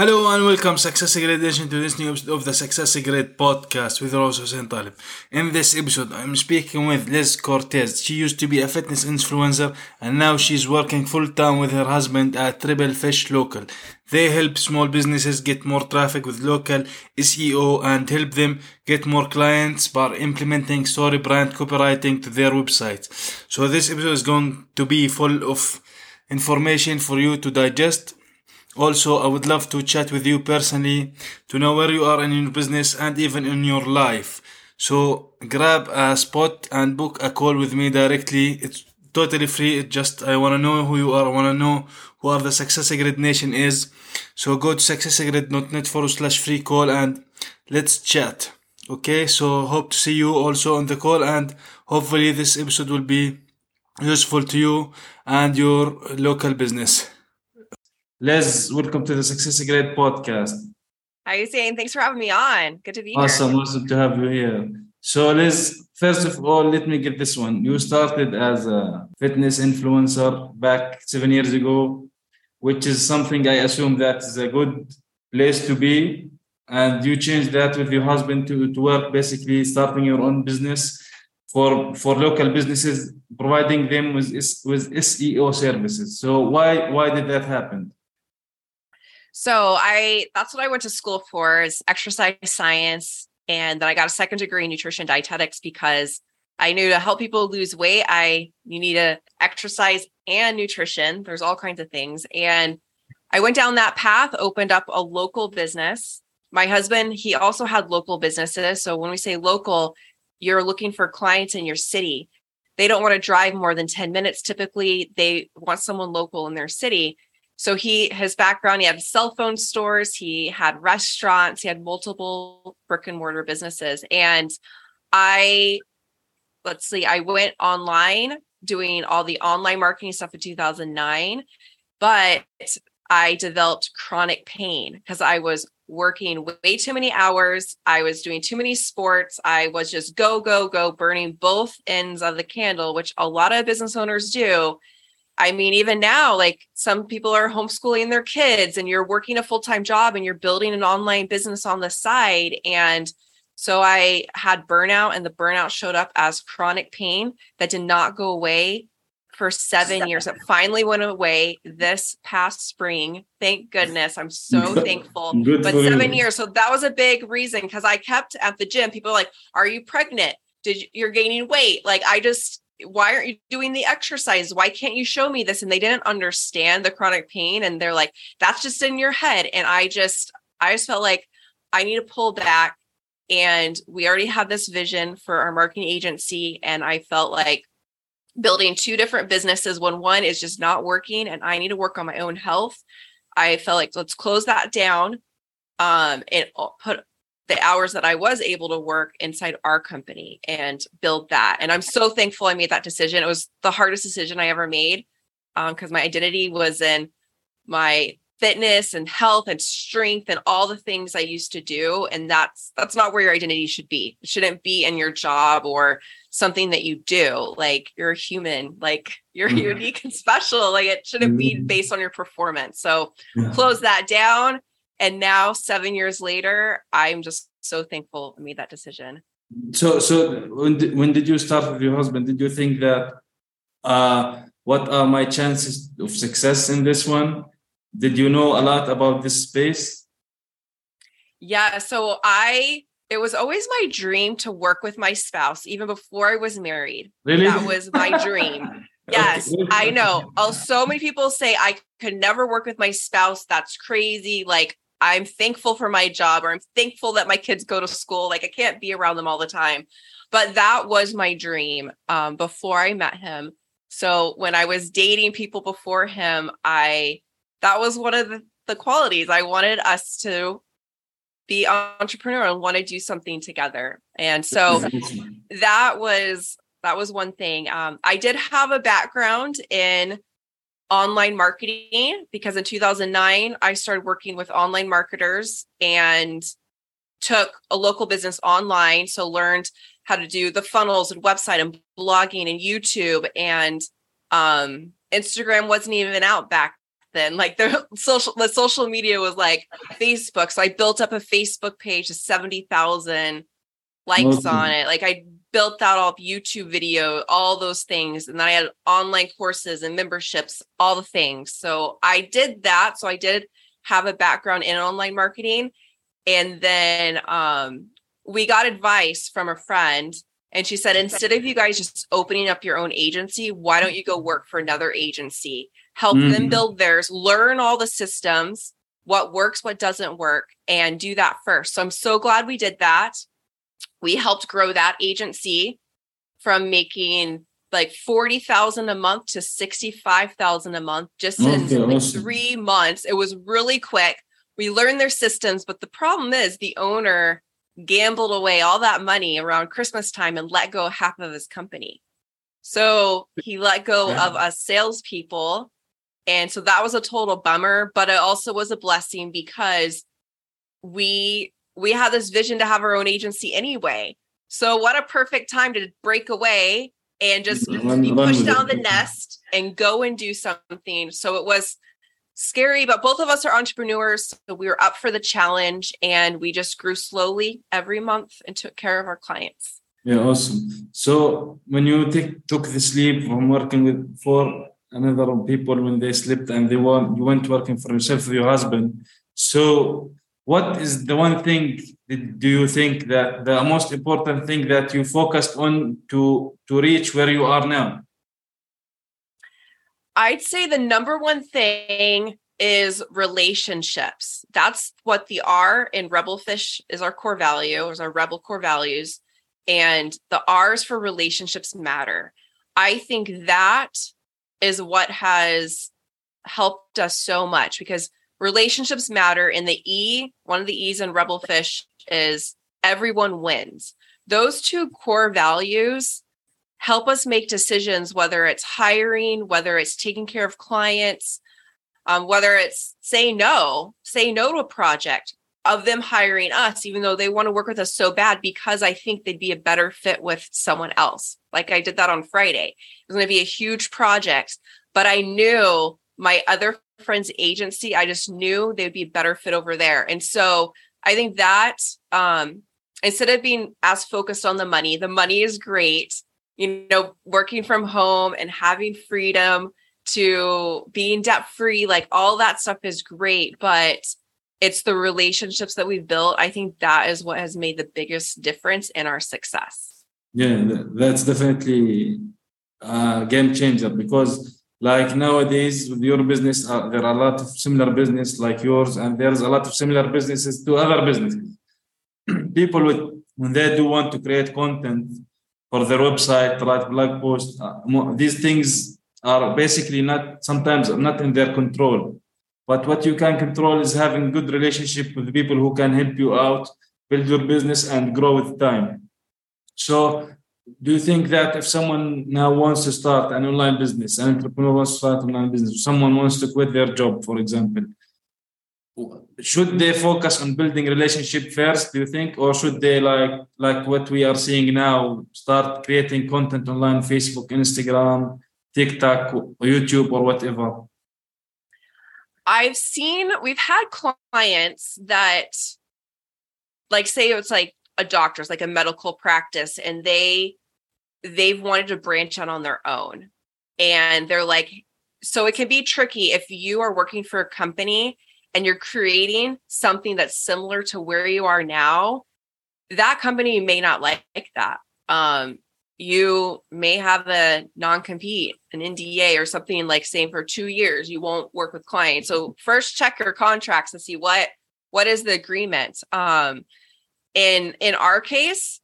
Hello and welcome Success Grid Nation to this new episode of the Success Grid podcast with Rose Hussein Talib. In this episode, I'm speaking with Liz Cortes. She used to be a fitness influencer and now she's working full time with her husband at RebelFish Local. They help small businesses get more traffic with local SEO and help them get more clients by implementing StoryBrand copywriting to their websites. So this episode is going to be full of information for you to digest also, I would love to chat with you personally to know where you are in your business and even in your life. So grab a spot and book a call with me directly. It's totally free. It just, I want to know who you are. I want to know who are the Success Grid Nation is. So go to successgrid.net forward slash free call and let's chat. Okay. So hope to see you also on the call and hopefully this episode will be useful to you and your local business. Liz, welcome to the Success Grid podcast. How are you saying? Thanks for having me on. Good to be awesome, here. Awesome, awesome to have you here. So, Liz, first of all, let me get this one. You started as a fitness influencer back seven years ago, which is something I assume that is a good place to be. And you changed that with your husband to, to work, basically starting your own business for, for local businesses, providing them with, with SEO services. So why why did that happen? So I that's what I went to school for is exercise science. And then I got a second degree in nutrition dietetics because I knew to help people lose weight, I you need to exercise and nutrition. There's all kinds of things. And I went down that path, opened up a local business. My husband, he also had local businesses. So when we say local, you're looking for clients in your city. They don't want to drive more than 10 minutes typically. They want someone local in their city. So he his background, he had cell phone stores, he had restaurants, he had multiple brick and mortar businesses. And I let's see, I went online doing all the online marketing stuff in 2009, but I developed chronic pain because I was working way too many hours. I was doing too many sports. I was just go, go, go, burning both ends of the candle, which a lot of business owners do. I mean, even now, like some people are homeschooling their kids and you're working a full time job and you're building an online business on the side. And so I had burnout, and the burnout showed up as chronic pain that did not go away for seven years. It finally went away this past spring. Thank goodness. I'm so thankful. Good but seven years. So that was a big reason because I kept at the gym. People like, Are you pregnant? Did you, you're gaining weight? Like I just why aren't you doing the exercise? Why can't you show me this? And they didn't understand the chronic pain. And they're like, that's just in your head. And I just, I just felt like I need to pull back. And we already have this vision for our marketing agency. And I felt like building two different businesses when one is just not working and I need to work on my own health. I felt like let's close that down um, and put the hours that I was able to work inside our company and build that. And I'm so thankful I made that decision. It was the hardest decision I ever made because um, my identity was in my fitness and health and strength and all the things I used to do. And that's that's not where your identity should be. It shouldn't be in your job or something that you do. Like you're a human, like you're mm-hmm. unique and special. Like it shouldn't be mm-hmm. based on your performance. So close that down and now seven years later i'm just so thankful i made that decision so so when did, when did you start with your husband did you think that uh what are my chances of success in this one? Did you know a lot about this space? Yeah. So I, it was always my dream to work with my spouse, even before I was married. Really? That was my dream. Yes, I know. Oh, so many people say I could never work with my spouse. That's crazy. Like, I'm thankful for my job, or I'm thankful that my kids go to school. Like, I can't be around them all the time. But that was my dream um, before I met him. So when I was dating people before him, I that was one of the, the qualities I wanted us to be entrepreneurial and want to do something together. And so that was that was one thing. Um, I did have a background in online marketing because in 2009 I started working with online marketers and took a local business online. So learned how to do the funnels and website and blogging and YouTube and um, Instagram wasn't even out back then. Like the social the social media was like Facebook. So I built up a Facebook page to 70,000 likes Awesome. on it. Like I built out all YouTube video, all those things. And then I had online courses and memberships, all the things. So I did that. So I did have a background in online marketing. And then um, we got advice from a friend. And she said, instead of you guys just opening up your own agency, why don't you go work for another agency? Help them Mhm. build theirs, learn all the systems, what works, what doesn't work, and do that first. So I'm so glad we did that. We helped grow that agency from making like 40,000 a month to 65,000 a month just in Okay, like awesome. 3 months. It was really quick. We learned their systems, but the problem is the owner gambled away all that money around Christmas time and let go half of his company. So he let go Yeah. of us salespeople. And so that was a total bummer, but it also was a blessing because we we had this vision to have our own agency anyway. So what a perfect time to break away and just be pushed down the nest and go and do something. So it was scary, but both of us are entrepreneurs. So we were up for the challenge and we just grew slowly every month and took care of our clients. Yeah, awesome. So when you take, took this leap from working with for another people when they slept and they want you went working for yourself with your husband. So what is the one thing do you think that the most important thing that you focused on to to reach where you are now? I'd say the number one thing is relationships. That's what the R in Rebel Fish is our core value, is our Rebel core values. And the R's for relationships matter. I think that is what has helped us so much because relationships matter. And the E, one of the E's in Rebel Fish is everyone wins. Those two core values help us make decisions, whether it's hiring, whether it's taking care of clients, um, whether it's say no, say no to a project of them hiring us, even though they want to work with us so bad, because I think they'd be a better fit with someone else. Like I did that on Friday. It was going to be a huge project, but I knew my other friend's agency, I just knew they'd be a better fit over there. And so I think that um, instead of being as focused on the money, the money is great you know, working from home and having freedom to being debt free, like all that stuff is great, but it's the relationships that we've built. I think that is what has made the biggest difference in our success. Yeah, that's definitely a game changer because, like nowadays, with your business, uh, there are a lot of similar business like yours, and there's a lot of similar businesses to other businesses. People with when they do want to create content for their website, write blog posts, uh, these things are basically not sometimes not in their control. But what you can control is having good relationship with people who can help you out, build your business, and grow with time. So, do you think that if someone now wants to start an online business, an entrepreneur wants to start an online business, someone wants to quit their job, for example, should they focus on building relationship first? Do you think, or should they like like what we are seeing now, start creating content online, Facebook, Instagram, TikTok, YouTube, or whatever? I've seen, we've had clients that, like, say it's like a doctor's, like a medical practice, and they, they've wanted to branch out on their own. and they're like so it can be tricky if you are working for a company and you're creating something that's similar to where you are now. That company may not like that. Um you may have a non-compete an nda or something like saying for two years. You won't work with clients. So first check your contracts and see what what is the agreement. Um in in our case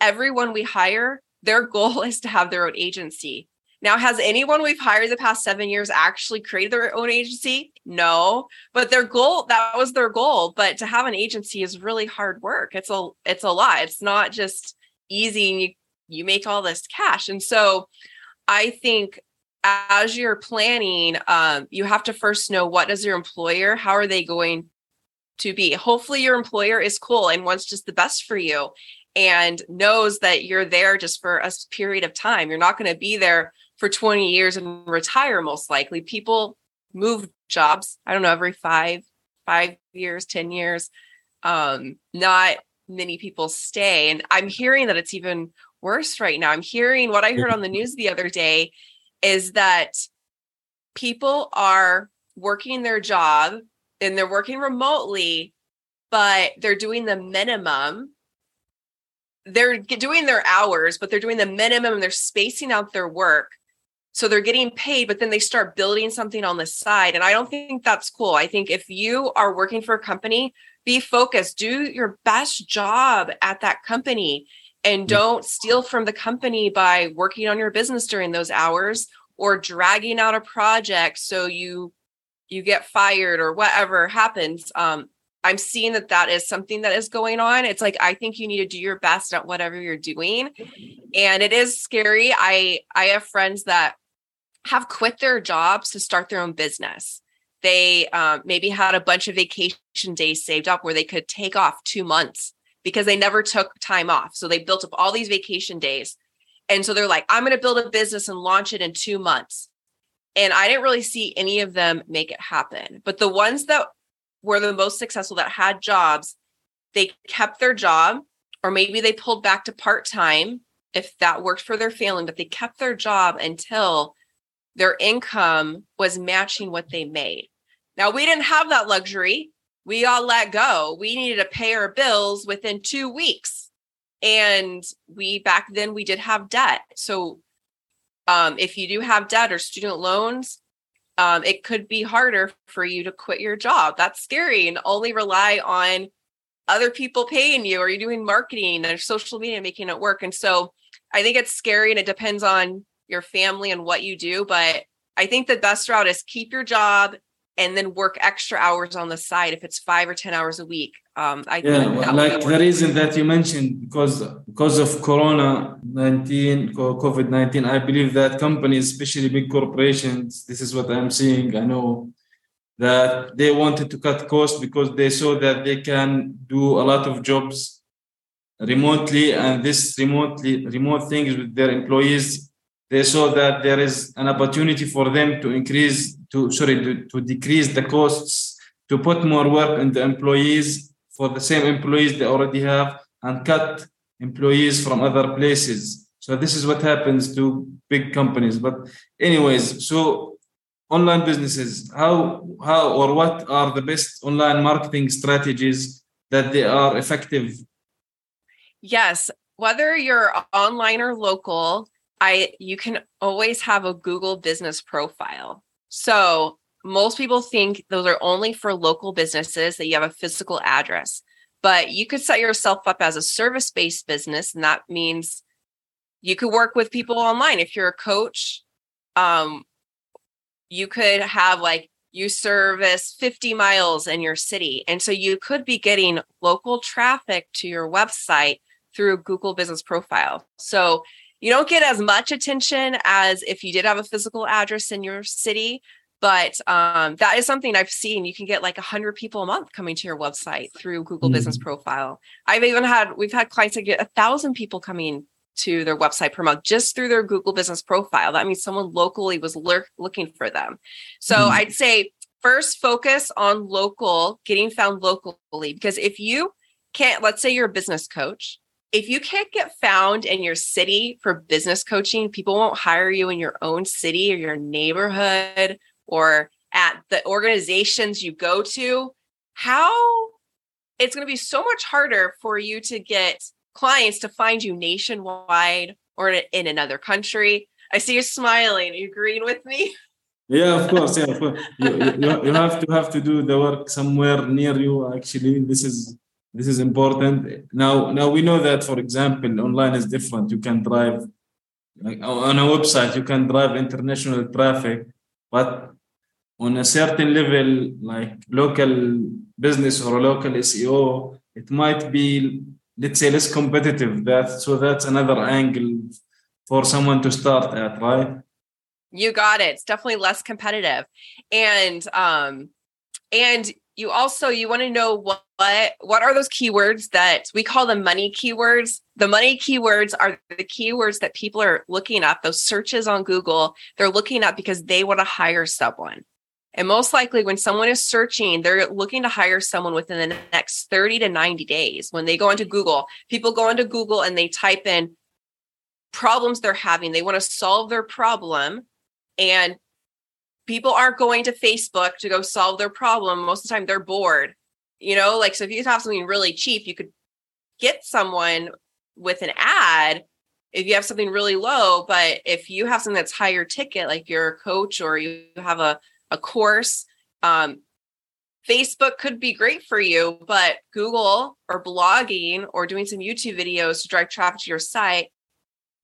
everyone we hire their goal is to have their own agency now, has anyone we've hired the past seven years actually created their own agency? No, but their goal, that was their goal. But to have an agency is really hard work. It's a it's a lot. It's not just easy and you you make all this cash. And so I think as you're planning, um, you have to first know what does your employer, how are they going to be? Hopefully your employer is cool and wants just the best for you and knows that you're there just for a period of time. You're not going to be there for 20 years and retire most likely. People move jobs i don't know every five five years ten years. Um not many people stay and i'm hearing that it's even worse right now. I'm hearing what i heard on the news the other day is that people are working their job and they're working remotely but they're doing the minimum they're doing their hours but they're doing the minimum and they're spacing out their work so they're getting paid, but then they start building something on the side. And I don't think that's cool. I think if you are working for a company, be focused, do your best job at that company and don't steal from the company by working on your business during those hours or dragging out a project so you you get fired or whatever happens um i'm seeing that that is something that is going on it's like i think you need to do your best at whatever you're doing and it is scary i i have friends that have quit their jobs to start their own business. They um, maybe had a bunch of vacation days saved up where they could take off two months because they never took time off. So they built up all these vacation days. And so they're like, I'm going to build a business and launch it in two months. And I didn't really see any of them make it happen. But the ones that were the most successful that had jobs, they kept their job, or maybe they pulled back to part time if that worked for their family, but they kept their job until their income was matching what they made. Now, we didn't have that luxury. We all let go. We needed to pay our bills within two weeks. And we back then we did have debt. So um, if you do have debt or student loans, um, it could be harder for you to quit your job. That's scary and only rely on other people paying you or you're doing marketing or social media making it work. And so I think it's scary and it depends on your family and what you do. But I think the best route is keep your job and then work extra hours on the side if it's five or ten hours a week. Um, I yeah, well, like the reason that you mentioned because because of Corona nineteen, COVID nineteen, I believe that companies, especially big corporations, this is what I'm seeing. I know that they wanted to cut costs because they saw that they can do a lot of jobs remotely, and this remotely remote things with their employees they saw that there is an opportunity for them to increase to sorry to, to decrease the costs to put more work in the employees for the same employees they already have and cut employees from other places. So this is what happens to big companies. But anyways so online businesses how how or what are the best online marketing strategies that they are effective? Yes whether you're online or local I you can always have a Google business profile. So most people think those are only for local businesses that you have a physical address. But you could set yourself up as a service-based business and that means you could work with people online if you're a coach um you could have like you service 50 miles in your city and so you could be getting local traffic to your website through Google business profile. So you don't get as much attention as if you did have a physical address in your city but um, that is something i've seen you can get like 100 people a month coming to your website through google mm. business profile i've even had we've had clients that get a thousand people coming to their website per month just through their google business profile that means someone locally was lurk, looking for them so mm. i'd say first focus on local getting found locally because if you can't let's say you're a business coach if you can't get found in your city for business coaching, people won't hire you in your own city or your neighborhood or at the organizations you go to. How it's going to be so much harder for you to get clients to find you nationwide or in another country. I see you smiling. Are you agreeing with me? Yeah, of course. Yeah, of course. You, you, you have to have to do the work somewhere near you. Actually, this is this is important. Now, now we know that, for example, online is different. You can drive like on a website. You can drive international traffic, but on a certain level, like local business or local SEO, it might be, let's say, less competitive. That so that's another angle for someone to start at, right? You got it. It's definitely less competitive. And um and you also you want to know what what what are those keywords that we call the money keywords? The money keywords are the keywords that people are looking at those searches on google. They're looking up because they want to hire someone. And most likely when someone is searching they're looking to hire someone within the next 30 to 90 days. When they go into google people go into google and they type in problems they're having. They want to solve their problem and people aren't going to Facebook to go solve their problem. Most of the time they're bored. You know, like so if you have something really cheap, you could get someone with an ad if you have something really low, but if you have something that's higher ticket, like you're a coach or you have a, a course, um, Facebook could be great for you, but Google or blogging or doing some YouTube videos to drive traffic to your site,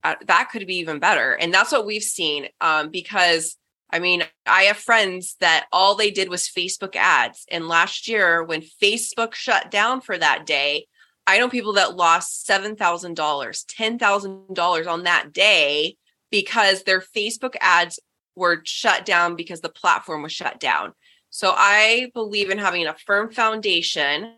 uh, that could be even better. And that's what we've seen um, because I mean, I have friends that all they did was Facebook ads. And last year, when Facebook shut down for that day, I know people that lost $7,000, $10,000 on that day because their Facebook ads were shut down because the platform was shut down. So I believe in having a firm foundation.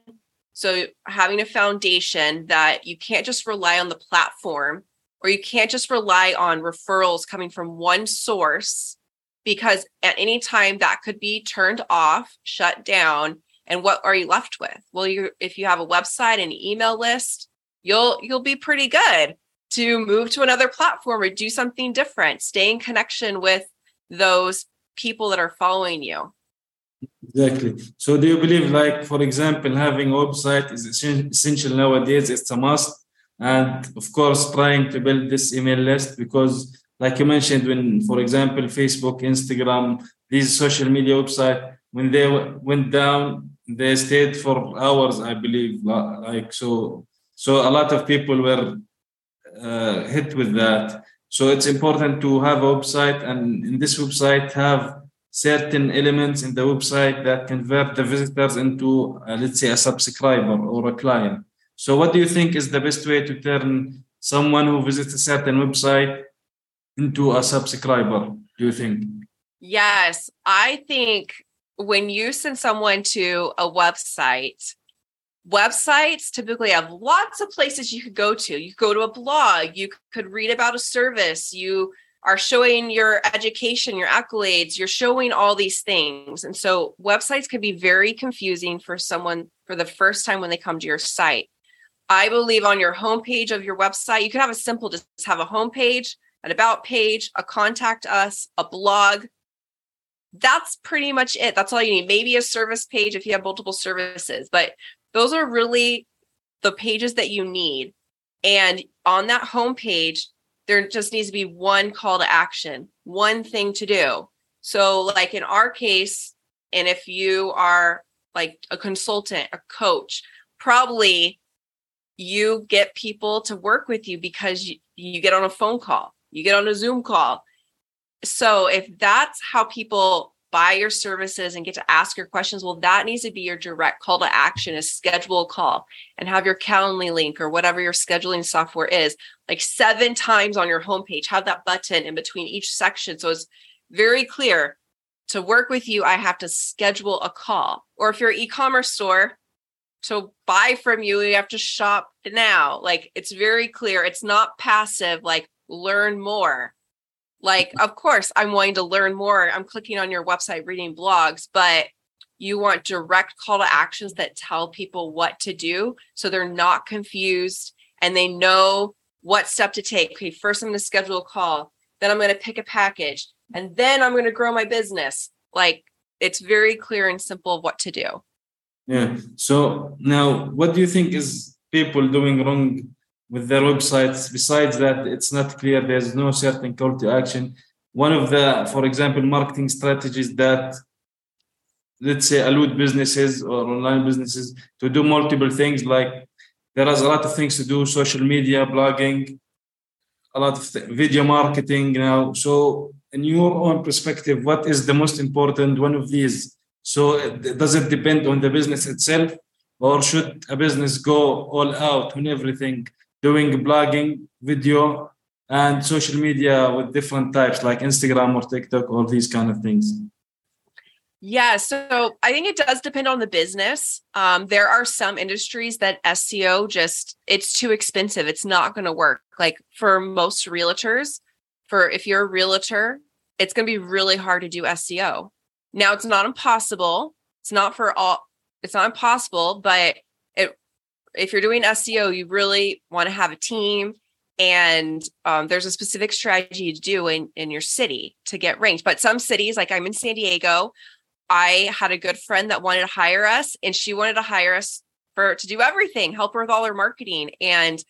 So having a foundation that you can't just rely on the platform or you can't just rely on referrals coming from one source because at any time that could be turned off, shut down, and what are you left with? Well, you if you have a website and email list, you'll you'll be pretty good to move to another platform or do something different. Stay in connection with those people that are following you. Exactly. So, do you believe, like, for example, having a website is essential nowadays? It's a must. And of course, trying to build this email list because like you mentioned, when, for example, Facebook, Instagram, these social media website, when they went down, they stayed for hours, I believe. Like so, so a lot of people were uh, hit with that. So it's important to have a website, and in this website have certain elements in the website that convert the visitors into, uh, let's say, a subscriber or a client. So, what do you think is the best way to turn someone who visits a certain website into a subscriber, do you think? Yes, I think when you send someone to a website, websites typically have lots of places you could go to. You could go to a blog, you could read about a service, you are showing your education, your accolades, you're showing all these things. And so websites can be very confusing for someone for the first time when they come to your site. I believe on your homepage of your website, you could have a simple just have a homepage an about page, a contact us, a blog. That's pretty much it. That's all you need. Maybe a service page if you have multiple services, but those are really the pages that you need. And on that homepage, there just needs to be one call to action, one thing to do. So, like in our case, and if you are like a consultant, a coach, probably you get people to work with you because you, you get on a phone call you get on a Zoom call. So if that's how people buy your services and get to ask your questions, well, that needs to be your direct call to action is schedule a call and have your Calendly link or whatever your scheduling software is like seven times on your homepage. Have that button in between each section. So it's very clear to work with you, I have to schedule a call. Or if you're an e-commerce store, to buy from you, you have to shop now. Like it's very clear. It's not passive, like learn more. Like, of course, I'm wanting to learn more. I'm clicking on your website, reading blogs, but you want direct call to actions that tell people what to do so they're not confused and they know what step to take. Okay, first I'm going to schedule a call, then I'm going to pick a package, and then I'm going to grow my business. Like it's very clear and simple of what to do. Yeah. So now, what do you think is people doing wrong with their websites? Besides that, it's not clear. There's no certain call to action. One of the, for example, marketing strategies that let's say allude businesses or online businesses to do multiple things like there is a lot of things to do social media blogging a lot of th- video marketing now so in your own perspective what is the most important one of these so does it depend on the business itself or should a business go all out on everything doing blogging video and social media with different types like instagram or tiktok or these kind of things Yeah, so I think it does depend on the business. Um, there are some industries that SEO just it's too expensive. It's not going to work. Like for most realtors, for if you're a realtor, it's going to be really hard to do SEO. Now it's not impossible. It's not for all. It's not impossible, but it if you're doing SEO, you really want to have a team and um, there's a specific strategy to do in in your city to get ranked. But some cities, like I'm in San Diego, I had a good friend that wanted to hire us and she wanted to hire us for to do everything, help her with all her marketing. And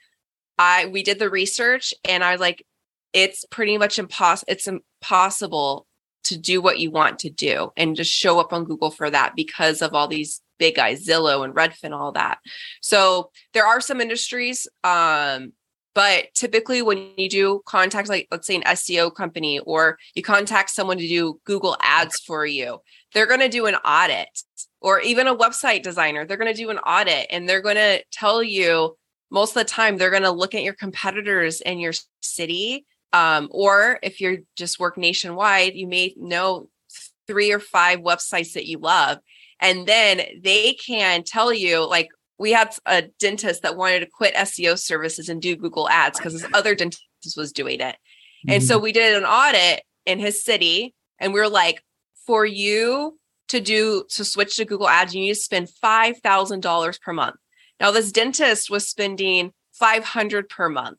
I we did the research and I was like, it's pretty much impossible. It's impossible to do what you want to do and just show up on Google for that because of all these big guys, Zillow and Redfin, all that. So there are some industries, um, but typically when you do contact, like let's say an SEO company, or you contact someone to do Google ads for you, they're going to do an audit or even a website designer they're going to do an audit and they're going to tell you most of the time they're going to look at your competitors in your city um, or if you're just work nationwide you may know three or five websites that you love and then they can tell you like we had a dentist that wanted to quit seo services and do google ads because his other dentist was doing it and so we did an audit in his city and we were like for you to do to switch to Google Ads, you need to spend five thousand dollars per month. Now, this dentist was spending five hundred per month.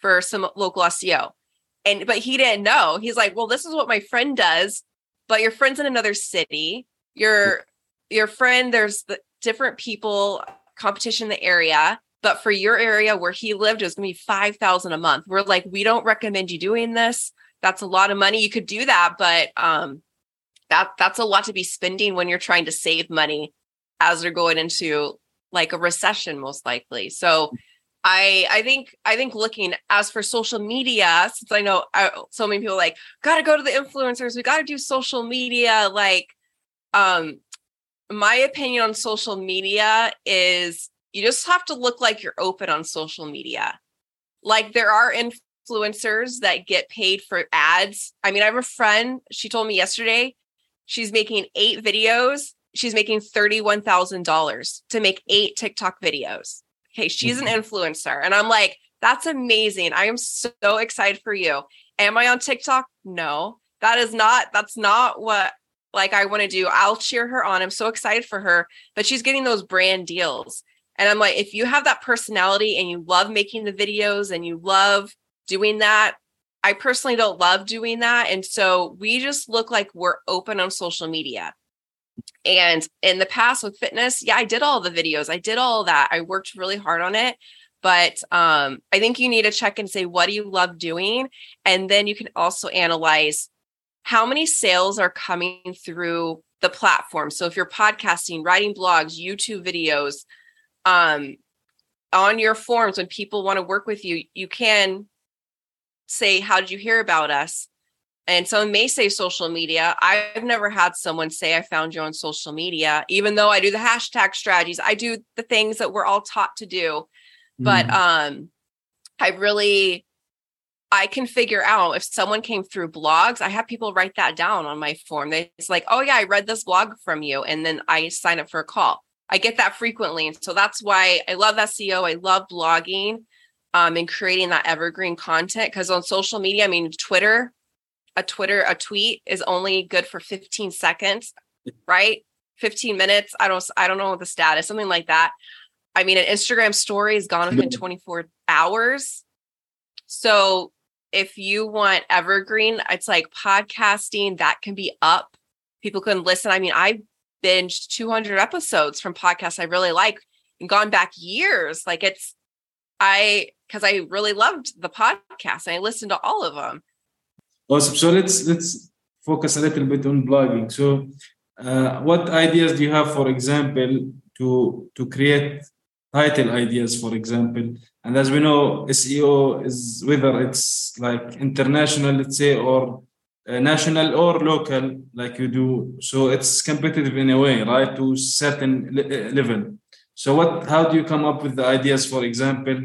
For some local SEO. And but he didn't know. He's like, "Well, this is what my friend does, but your friend's in another city. Your your friend there's the different people competition in the area, but for your area where he lived it was going to be 5,000 a month." We're like, "We don't recommend you doing this. That's a lot of money. You could do that, but um that that's a lot to be spending when you're trying to save money as you're going into like a recession most likely." So I I think I think looking as for social media, since I know I, so many people like got to go to the influencers, we got to do social media. Like, um, my opinion on social media is you just have to look like you're open on social media. Like there are influencers that get paid for ads. I mean, I have a friend. She told me yesterday she's making eight videos. She's making thirty one thousand dollars to make eight TikTok videos okay, she's an mm-hmm. influencer. And I'm like, that's amazing. I am so excited for you. Am I on TikTok? No, that is not, that's not what like I want to do. I'll cheer her on. I'm so excited for her, but she's getting those brand deals. And I'm like, if you have that personality and you love making the videos and you love doing that, I personally don't love doing that. And so we just look like we're open on social media. And in the past with fitness, yeah, I did all the videos. I did all that. I worked really hard on it. But um, I think you need to check and say, what do you love doing? And then you can also analyze how many sales are coming through the platform. So if you're podcasting, writing blogs, YouTube videos, um, on your forms, when people want to work with you, you can say, How did you hear about us? And someone may say social media. I've never had someone say, I found you on social media, even though I do the hashtag strategies. I do the things that we're all taught to do. but Mhm. um I really I can figure out if someone came through blogs, I have people write that down on my form. They it's like, "Oh yeah, I read this blog from you." And then I sign up for a call. I get that frequently. And so that's why I love SEO. I love blogging um and creating that evergreen content cuz on social media, I mean Twitter, a Twitter a tweet is only good for 15 seconds, right? 15 minutes. I don't I don't know the status, something like that. I mean, an Instagram story is gone within mm-hmm. 24 hours. So if you want evergreen, it's like podcasting that can be up. People can listen. I mean, I binged 200 episodes from podcasts I really like and gone back years. Like it's, I, because I really loved the podcast and I listened to all of them. Awesome. So let's let's focus a little bit on blogging. So, uh, what ideas do you have, for example, to to create title ideas, for example? And as we know, SEO is whether it's like international, let's say, or uh, national or local, like you do. So it's competitive in a way, right, to certain le- uh, level. So what? How do you come up with the ideas? For example,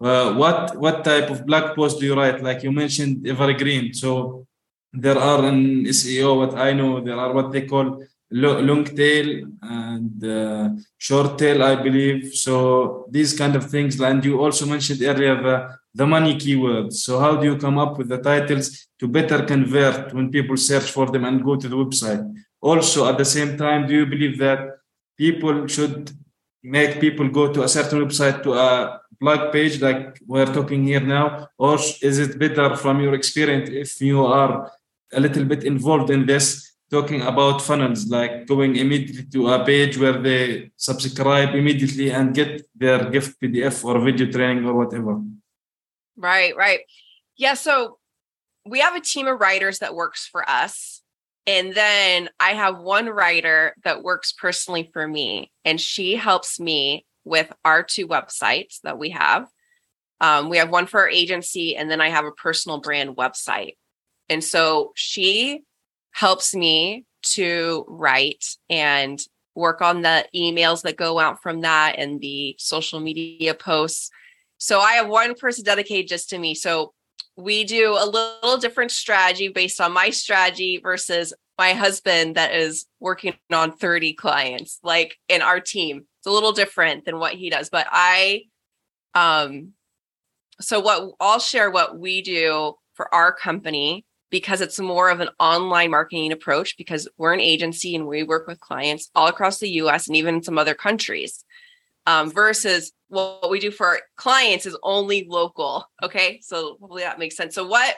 uh, what what type of blog post do you write? Like you mentioned, evergreen. So there are in SEO, what I know, there are what they call long tail and uh, short tail, I believe. So these kind of things. And you also mentioned earlier the the money keywords. So how do you come up with the titles to better convert when people search for them and go to the website? Also, at the same time, do you believe that people should make people go to a certain website to a blog page like we're talking here now or is it better from your experience if you are a little bit involved in this talking about funnels like going immediately to a page where they subscribe immediately and get their gift pdf or video training or whatever Right, right. Yeah. So we have a team of writers that works for us. And then I have one writer that works personally for me, and she helps me with our two websites that we have. Um, we have one for our agency, and then I have a personal brand website. And so she helps me to write and work on the emails that go out from that and the social media posts. So I have one person dedicated just to me. So we do a little different strategy based on my strategy versus my husband that is working on 30 clients like in our team. It's a little different than what he does, but I um so what I'll share what we do for our company because it's more of an online marketing approach because we're an agency and we work with clients all across the US and even some other countries. Um, versus what we do for our clients is only local. Okay. So hopefully that makes sense. So what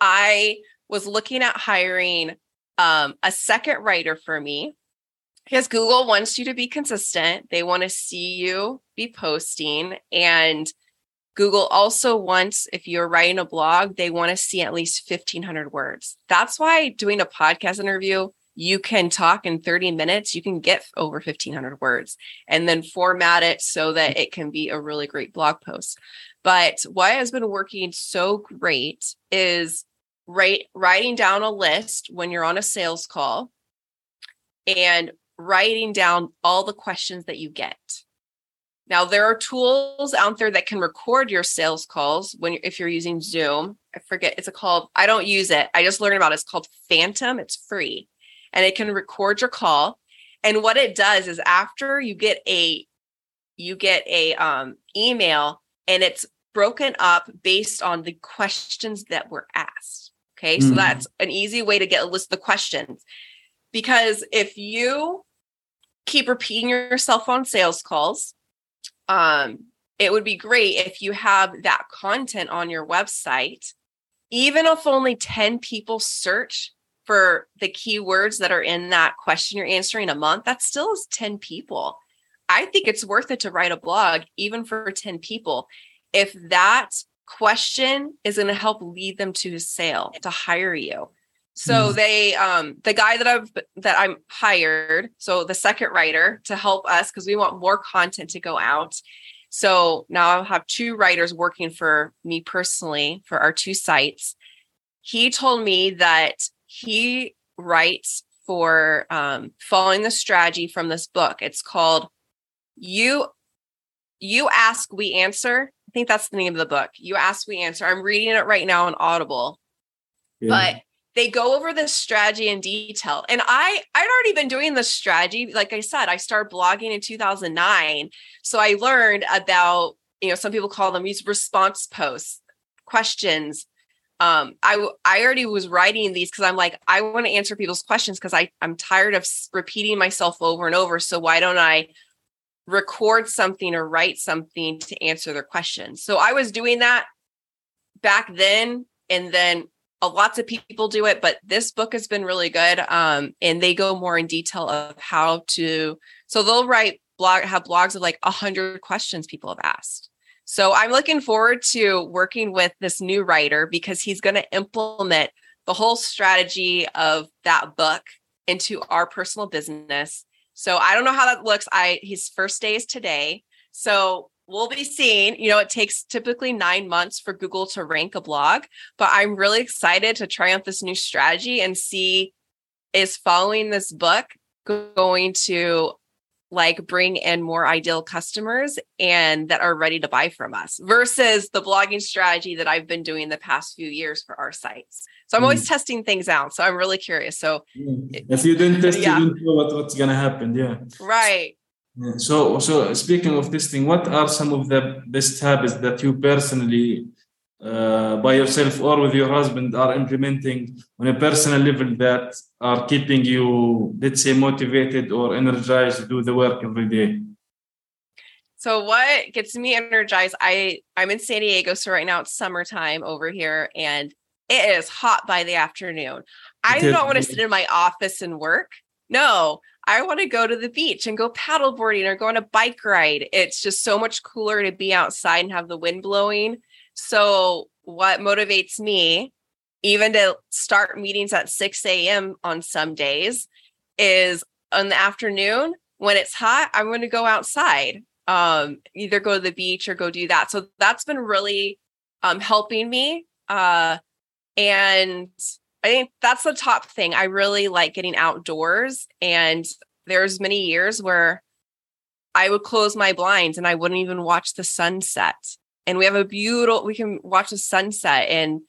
I was looking at hiring um, a second writer for me because Google wants you to be consistent. They want to see you be posting. And Google also wants, if you're writing a blog, they want to see at least 1,500 words. That's why doing a podcast interview, you can talk in 30 minutes, you can get over 1,500 words and then format it so that it can be a really great blog post. But what has been working so great is write, writing down a list when you're on a sales call and writing down all the questions that you get. Now there are tools out there that can record your sales calls when you're, if you're using Zoom. I forget it's a called I don't use it. I just learned about it. It's called Fathom. It's free. And it can record your call. And what it does is after you get a you get a um, email and it's broken up based on the questions that were asked. Okay? So Mhm. that's an easy way to get a list of the questions. Because if you keep repeating yourself on sales calls, um, it would be great if you have that content on your website, even if only 10 people search for the keywords that are in that question you're answering a month, that still is 10 people. I think it's worth it to write a blog, even for 10 people. If that question is going to help lead them to a sale, to hire you. So Mm. they um the guy that I've that I'm hired, so the second writer to help us because we want more content to go out. So now I'll have two writers working for me personally for our two sites. He told me that he writes for um, following the strategy from this book. It's called You you ask, we answer. I think that's the name of the book. You ask, we answer. I'm reading it right now on Audible. But they go over this strategy in detail. And I I'd already been doing this strategy. Like I said, I started blogging in 2009. So I learned about, you know, some people call them these response posts, questions. Um, I I already was writing these because I'm like, I want to answer people's questions because I I'm tired of repeating myself over and over. So why don't I record something or write something to answer their questions? So I was doing that back then, and then uh, lots of people do it, but this book has been really good. Um, and they go more in detail of how to. So they'll write blog, have blogs of like a hundred questions people have asked. So I'm looking forward to working with this new writer because he's going to implement the whole strategy of that book into our personal business. So I don't know how that looks. I his first day is today. So we'll be seeing, you know, it takes typically 9 months for Google to rank a blog, but I'm really excited to try out this new strategy and see is following this book going to like bring in more ideal customers and that are ready to buy from us versus the blogging strategy that I've been doing the past few years for our sites. So I'm always mm. testing things out. So I'm really curious. So mm. If you don't test, Yeah. you don't know what, what's gonna happen. Yeah. right. Yeah. So, so speaking of testing, what are some of the best habits that you personally, uh, by yourself or with your husband, are implementing on a personal level that are keeping you, let's say, motivated or energized to do the work every day? So what gets me energized? I I'm in San Diego, so right now it's summertime over here, and it is hot by the afternoon. I don't want to sit in my office and work. No, I want to go to the beach and go paddleboarding or go on a bike ride. It's just so much cooler to be outside and have the wind blowing. So what motivates me, even to start meetings at 6 a.m. on some days, is in the afternoon when it's hot, I'm going to go outside um either go to the beach or go do that so that's been really um helping me uh and i think that's the top thing i really like getting outdoors and there's many years where i would close my blinds and i wouldn't even watch the sunset and we have a beautiful we can watch the sunset and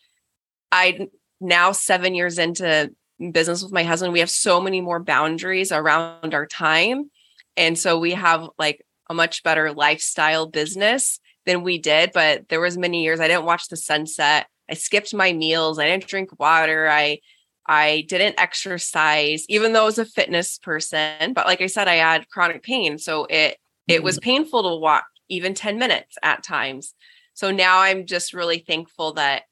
i now 7 years into business with my husband we have so many more boundaries around our time. And so we have like a much better lifestyle business than we did but there was many years i didn't watch the sunset. I skipped my meals. I didn't drink water. I i didn't exercise even though i was a fitness person. But like i said i had chronic pain so it it was mm-hmm. painful to walk even 10 minutes at times so now i'm just really thankful that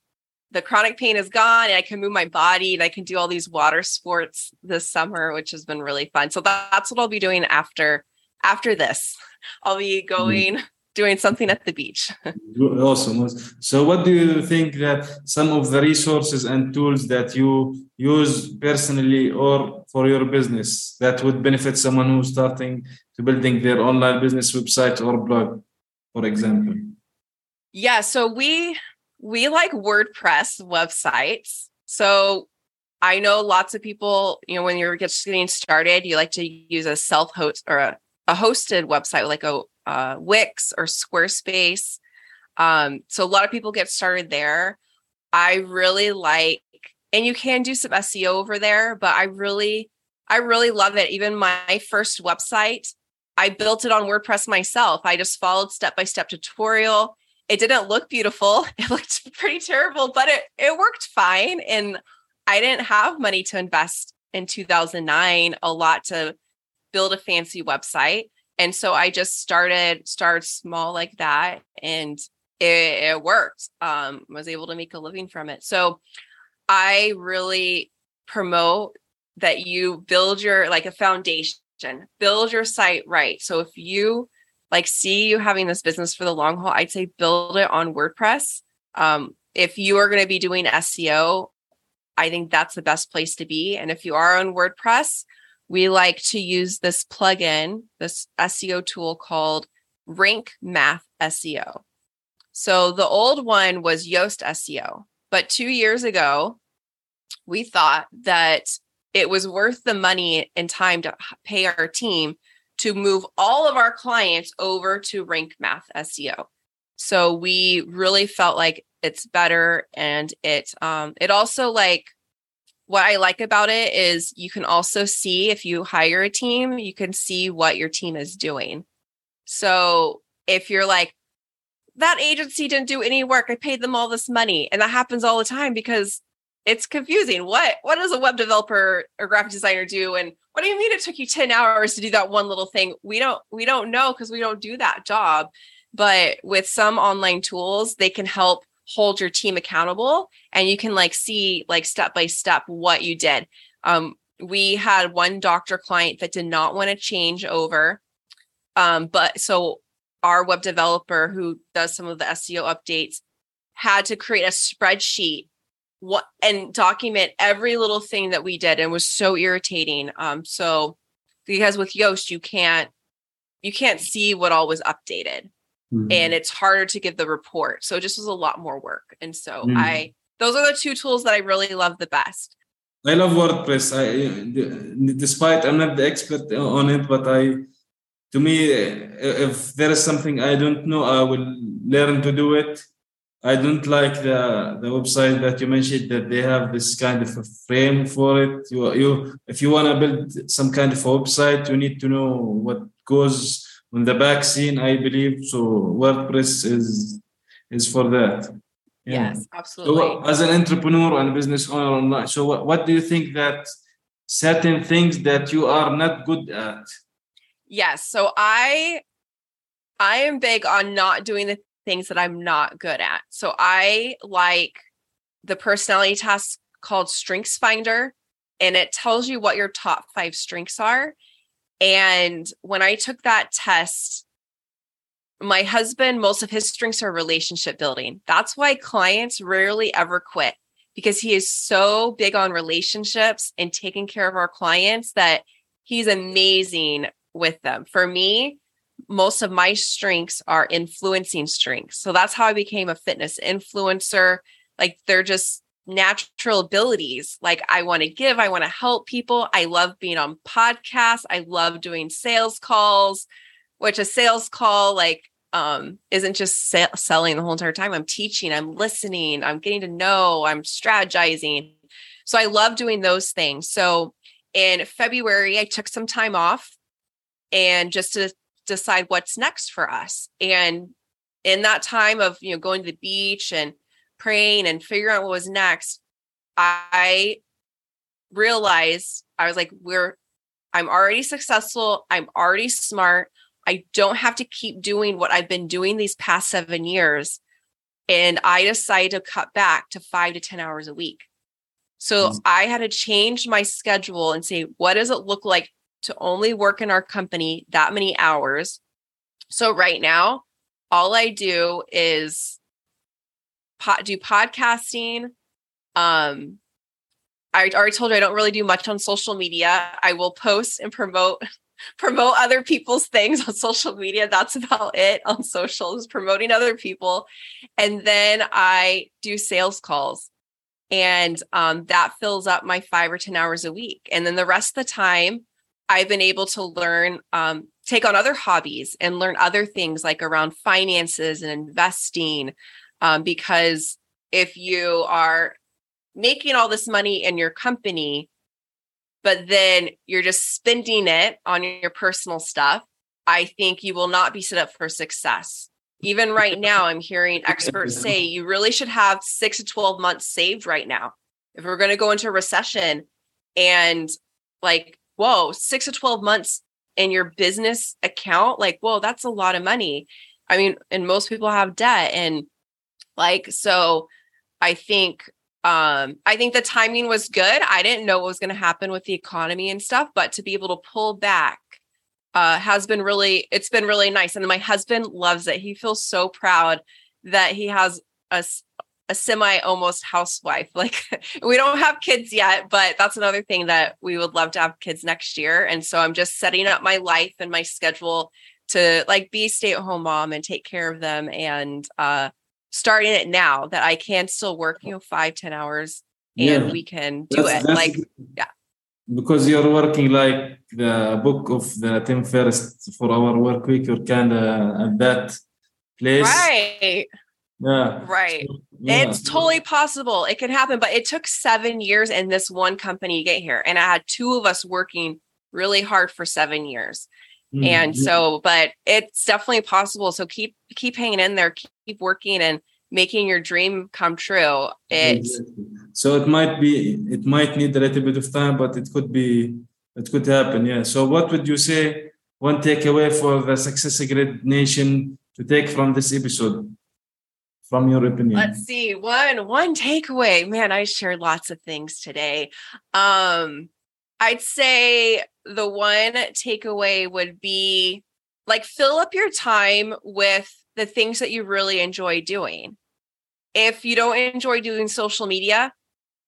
the chronic pain is gone and i can move my body and i can do all these water sports this summer which has been really fun so that's what i'll be doing after after this I'll be mm-hmm. going doing something at the beach. Awesome. So, what do you think that some of the resources and tools that you use personally or for your business that would benefit someone who's starting to building their online business website or blog, for example? Yeah, so we we like WordPress websites. So I know lots of people, you know, when you're getting started, you like to use a self-host or a, a hosted website like a uh, Wix or Squarespace. Um, so a lot of people get started there. I really like, and you can do some SEO over there, but I really, I really love it. Even my first website, I built it on WordPress myself. I just followed step by step tutorial. It didn't look beautiful. It looked pretty terrible, but it it worked fine. And I didn't have money to invest in 2009 a lot to build a fancy website. And so I just started started small like that and it, it worked. Um was able to make a living from it. So I really promote that you build your like a foundation, build your site right. So if you like see you having this business for the long haul, I'd say build it on WordPress. Um, if you are going to be doing SEO, I think that's the best place to be. And if you are on WordPress, we like to use this plugin, this SEO tool called Rank Math SEO. So the old one was Yoast SEO, but two years ago, we thought that it was worth the money and time to pay our team to move all of our clients over to Rank Math SEO. So we really felt like it's better and it um it also like what I like about it is you can also see if you hire a team, you can see what your team is doing. So if you're like, that agency didn't do any work, I paid them all this money. And that happens all the time because it's confusing. What what does a web developer or graphic designer do? And what do you mean it took you 10 hours to do that one little thing? We don't we don't know because we don't do that job. But with some online tools, they can help hold your team accountable and you can like see like step by step what you did. Um, we had one doctor client that did not want to change over. Um, but so our web developer who does some of the SEO updates had to create a spreadsheet what and document every little thing that we did and was so irritating. Um, so because with Yoast you can't you can't see what all was updated Mhm. and it's harder to give the report. So it just was a lot more work. And so Mhm. I those are the two tools that I really love the best. I love WordPress. i despite I'm not the expert on it, but I, to me, if there is something I don't know, I will learn to do it. I don't like the the website that you mentioned that they have this kind of a frame for it. You you if you want to build some kind of a website, you need to know what goes on the back scene. I believe so. WordPress is is for that. Yeah. Yes, absolutely. what- as an entrepreneur and business owner online, so what, what do you think that certain things that you are not good at? Yes. So I I am big on not doing the things that I'm not good at. So I like the personality test called Strengths Finder and it tells you what your top 5 strengths are. And when I took that test my husband most of his strengths are relationship building. That's why clients rarely ever quit because he is so big on relationships and taking care of our clients that he's amazing with them. For me, most of my strengths are influencing strengths. So that's how I became a fitness influencer. Like they're just natural abilities. Like I want to give, I want to help people. I love being on podcasts. I love doing sales calls, which a sales call like um isn't just selling the whole entire time. I'm teaching, I'm listening, I'm getting to know, I'm strategizing. So I love doing those things. So in February, I took some time off and just to decide what's next for us. And in that time of, you know, going to the beach and praying and figuring out what was next, I realized I was like, we're, I'm already successful. I'm already smart. I don't have to keep doing what I've been doing these past seven years. And I decided to cut back to five to 10 hours a week. So mm. I had to change my schedule and say, what does it look like to only work in our company that many hours? So right now, all I do is po- do podcasting. Um, I already told you I don't really do much on social media. I will post and promote promote other people's things on social media. That's about it on socials, promoting other people. And then I do sales calls. And um, that fills up my five or 10 hours a week. And then the rest of the time, I've been able to learn, um, take on other hobbies and learn other things like around finances and investing. Um, because if you are making all this money in your company, but then you're just spending it on your personal stuff, I think you will not be set up for success. Even right now, I'm hearing experts say you really should have six to 12 months saved right now. If we're going to go into a recession and like, whoa, six to 12 months in your business account, like, whoa, that's a lot of money. I mean, and most people have debt. And like, so I think um i think the timing was good i didn't know what was going to happen with the economy and stuff but to be able to pull back uh has been really it's been really nice and my husband loves it he feels so proud that he has a s- a semi almost housewife like we don't have kids yet but that's another thing that we would love to have kids next year and so i'm just setting up my life and my schedule to like be a stay at home mom and take care of them and uh starting it now that I can still work, you know, five, ten hours and Yeah. we can do That's- it. that's- Like, yeah. because you're working like the book of the Tim Ferriss 4-Hour Workweek, you're kind of at that place. Right. Yeah. Right. Yeah. It's totally possible. It can happen, but it took seven years in this one company to get here. And I had two of us working really hard for seven years. Mm, And so, but it's definitely possible. So keep keep hanging in there, keep working and making your dream come true. It's. So it might be, it might need a little bit of time, but it could be, it could happen. Yeah. So what would you say? One takeaway for the Success Grid Nation to take from this episode, from your opinion. let's see one one takeaway. Man i shared lots of things today. Um i'd say the one takeaway would be like fill up your time with the things that you really enjoy doing. If you don't enjoy doing social media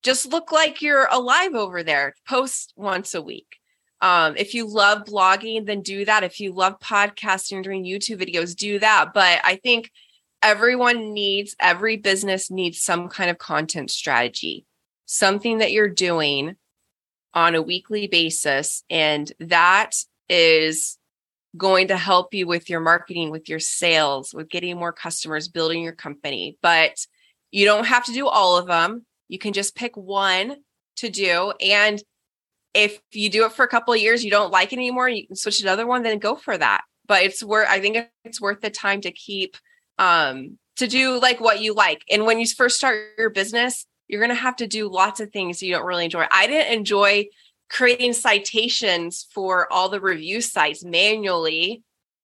just look like you're alive over there. Post once a week. Um, if you love blogging then do that. If you love podcasting or doing youtube videos do that. But i think everyone needs every business needs some kind of content strategy something that you're doing on a weekly basis. And that is going to help you with your marketing with your sales with getting more customers building your company. But you don't have to do all of them. You can just pick one to do. And if you do it for a couple of years you don't like it anymore you can switch to another one then go for that. But it's worth i think it's worth the time to keep um to do like what you like. And when you first start your business you're going to have to do lots of things you don't really enjoy. I didn't enjoy creating citations for all the review sites manually.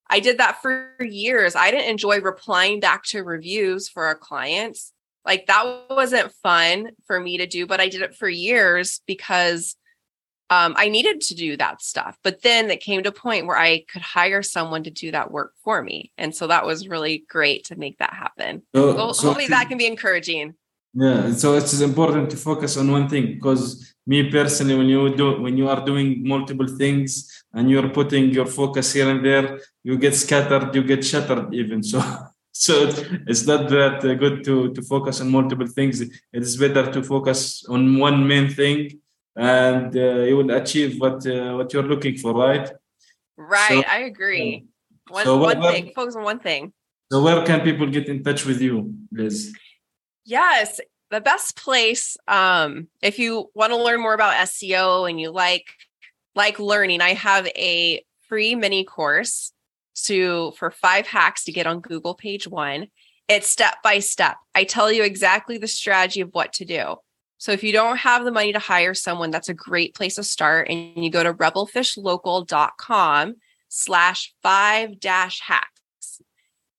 I did that for years. I didn't enjoy replying back to reviews for our clients. Like that wasn't fun for me to do but i did it for years because um, I needed to do that stuff. But then it came to a point where I could hire someone to do that work for me. And so that was really great to make that happen. So- so- hopefully that can be encouraging. Yeah, so it's important to focus on one thing because me personally, when you do when you are doing multiple things and you're putting your focus here and there, you get scattered, you get shattered even. So so it's not that uh, good to to focus on multiple things. It is better to focus on one main thing, and uh, you will achieve what uh, what you're looking for, right? Right. So- I agree. One, So one what- thing, focus on one thing. So where can people get in touch with you, Liz? Yes, the best place um if you want to learn more about SEO and you like like learning, I have a free mini course to for 5 hacks to get on Google page 1. It's step by step. I tell you exactly the strategy of what to do. So if you don't have the money to hire someone, that's a great place to start. And you go to rebelfishlocal.com slash five dash hacks.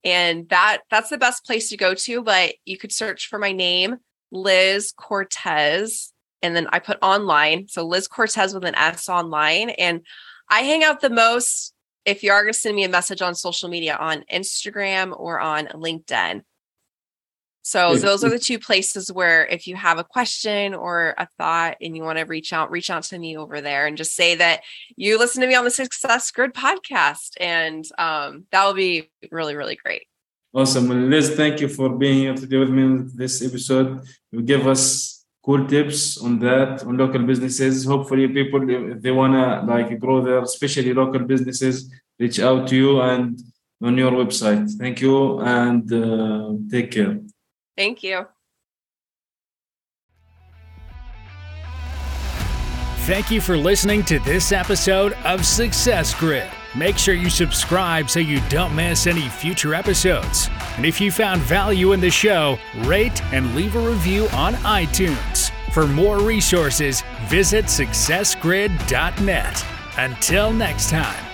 And that that's the best place to go to but you could search for my name Liz Cortes and then i put online. So Liz Cortes with an s online. And i hang out the most if you are going to send me a message on social media on instagram or on linkedin so those are the two places where if you have a question or a thought and you want to reach out reach out to me over there and just say that you listen to me on the Success Grid podcast and um, that will be really really great Awesome. Well, Liz, thank you for being here today with me in this episode. You give us cool tips on that, on local businesses. Hopefully people, if they want to like grow their, especially local businesses, reach out to you and on your website. Thank you and uh, take care. Thank you Thank you for listening to this episode of Success Grid. Make sure you subscribe so you don't miss any future episodes. And if you found value in the show, rate and leave a review on iTunes. For more resources, visit successgrid.net. Until next time.